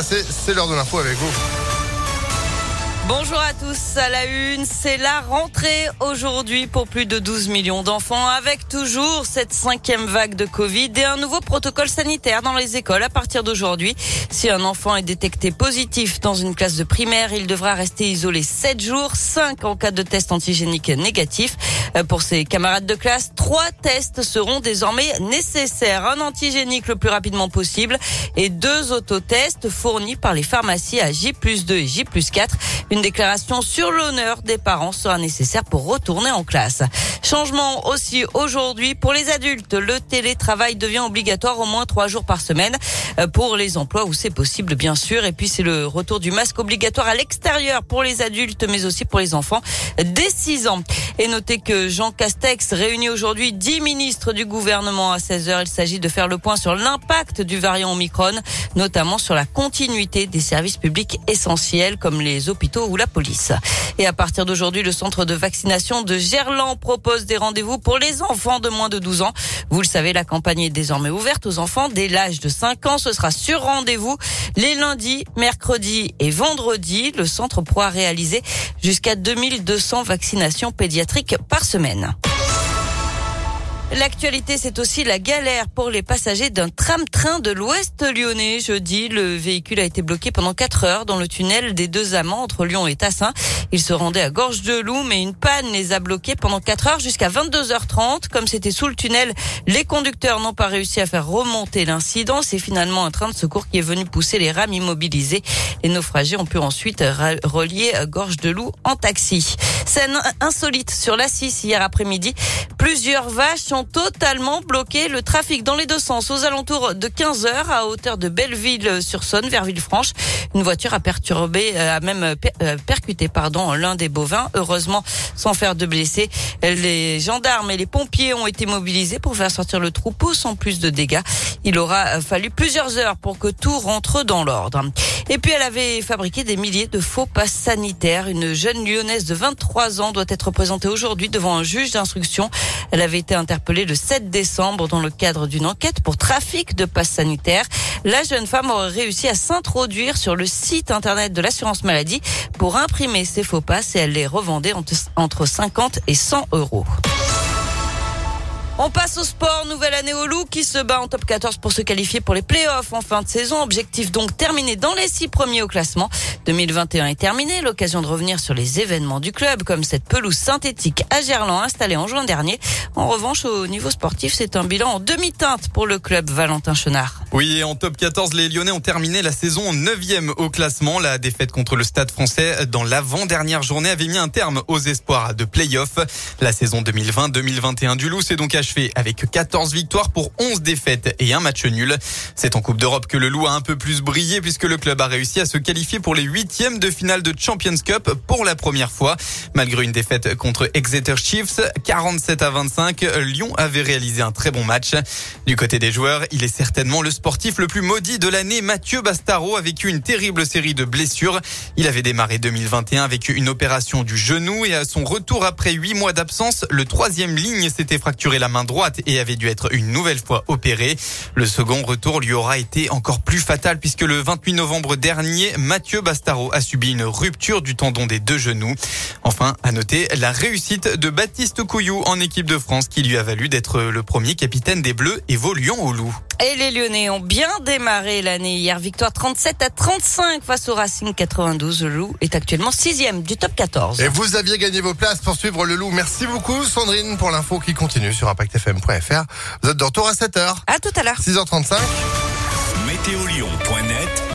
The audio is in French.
C'est l'heure de l'info avec vous. Bonjour à tous. À la une, c'est la rentrée aujourd'hui pour plus de 12 millions d'enfants avec toujours cette cinquième vague de Covid et un nouveau protocole sanitaire dans les écoles à partir d'aujourd'hui. Si un enfant est détecté positif dans une classe de primaire, il devra rester isolé 7 jours, 5 en cas de test antigénique négatif. Euh, pour ses camarades de classe, trois tests seront désormais nécessaires. Un antigénique le plus rapidement possible et deux autotests fournis par les pharmacies à J 2 et J 4. Une déclaration sur l'honneur des parents sera nécessaire pour retourner en classe. Changement aussi aujourd'hui pour les adultes. Le télétravail devient obligatoire au moins trois jours par semaine pour les emplois où c'est possible, bien sûr. Et puis c'est le retour du masque obligatoire à l'extérieur pour les adultes, mais aussi pour les enfants dès 6 ans. Et notez que Jean Castex réunit aujourd'hui 10 ministres du gouvernement à 16h. Il s'agit de faire le point sur l'impact du variant Omicron, notamment sur la continuité des services publics essentiels comme les hôpitaux ou la police. Et à partir d'aujourd'hui, le centre de vaccination de Gerland propose des rendez-vous pour les enfants de moins de 12 ans. Vous le savez, la campagne est désormais ouverte aux enfants dès l'âge de 5 ans. Ce sera sur rendez-vous les lundis, mercredis et vendredis. Le centre pourra réaliser jusqu'à 2200 vaccinations pédiatriques par semaine. L'actualité, c'est aussi la galère pour les passagers d'un tram-train de l'Ouest lyonnais. Jeudi, le véhicule a été bloqué pendant 4 heures dans le tunnel des deux amants entre Lyon et Tassin. Ils se rendaient à Gorge de Loup, mais une panne les a bloqués pendant 4 heures jusqu'à 22h30. Comme c'était sous le tunnel, les conducteurs n'ont pas réussi à faire remonter l'incident. C'est finalement un train de secours qui est venu pousser les rames immobilisées. Les naufragés ont pu ensuite relier Gorge de Loup en taxi. Scène insolite sur la 6 hier après-midi. Plusieurs vaches ont totalement bloqué le trafic dans les deux sens aux alentours de 15 heures à hauteur de Belleville-sur-Saône vers Villefranche. Une voiture a perturbé, euh, a même euh, percuté, pardon, l'un des bovins. Heureusement, sans faire de blessés. Les gendarmes et les pompiers ont été mobilisés pour faire sortir le troupeau sans plus de dégâts. Il aura fallu plusieurs heures pour que tout rentre dans l'ordre. Et puis elle avait fabriqué des milliers de faux passes sanitaires. Une jeune lyonnaise de 23 ans doit être présentée aujourd'hui devant un juge d'instruction. Elle avait été interpellée le 7 décembre dans le cadre d'une enquête pour trafic de passes sanitaires. La jeune femme aurait réussi à s'introduire sur le site internet de l'assurance maladie pour imprimer ses faux passes et elle les revendait entre 50 et 100 euros. On passe au sport. Nouvelle année au loup qui se bat en top 14 pour se qualifier pour les playoffs en fin de saison. Objectif donc terminé dans les six premiers au classement. 2021 est terminé. L'occasion de revenir sur les événements du club comme cette pelouse synthétique à Gerland installée en juin dernier. En revanche, au niveau sportif, c'est un bilan en demi-teinte pour le club Valentin Chenard. Oui, en top 14, les Lyonnais ont terminé la saison 9e au classement. La défaite contre le Stade français dans l'avant-dernière journée avait mis un terme aux espoirs de playoffs. La saison 2020-2021 du Loup s'est donc achevée avec 14 victoires pour 11 défaites et un match nul. C'est en Coupe d'Europe que le Loup a un peu plus brillé puisque le club a réussi à se qualifier pour les huitièmes de finale de Champions Cup pour la première fois. Malgré une défaite contre Exeter Chiefs, 47 à 25, Lyon avait réalisé un très bon match. Du côté des joueurs, il est certainement le sportif le plus maudit de l'année. Mathieu Bastaro a vécu une terrible série de blessures. Il avait démarré 2021 avec une opération du genou et à son retour après huit mois d'absence, le troisième ligne s'était fracturé la main droite et avait dû être une nouvelle fois opéré. Le second retour lui aura été encore plus fatal puisque le 28 novembre dernier, Mathieu Bastaro a subi une rupture du tendon des deux genoux. Enfin, à noter la réussite de Baptiste Couillou en équipe de France qui lui a valu d'être le premier capitaine des Bleus évoluant au loup. Et les Lyonnais ont bien démarré l'année hier. Victoire 37 à 35 face au Racing 92. Le Loup est actuellement sixième du top 14. Et vous aviez gagné vos places pour suivre le Loup. Merci beaucoup Sandrine pour l'info qui continue sur impactfm.fr. Vous êtes de retour à 7h. À tout à l'heure. 6h35. Météolion.net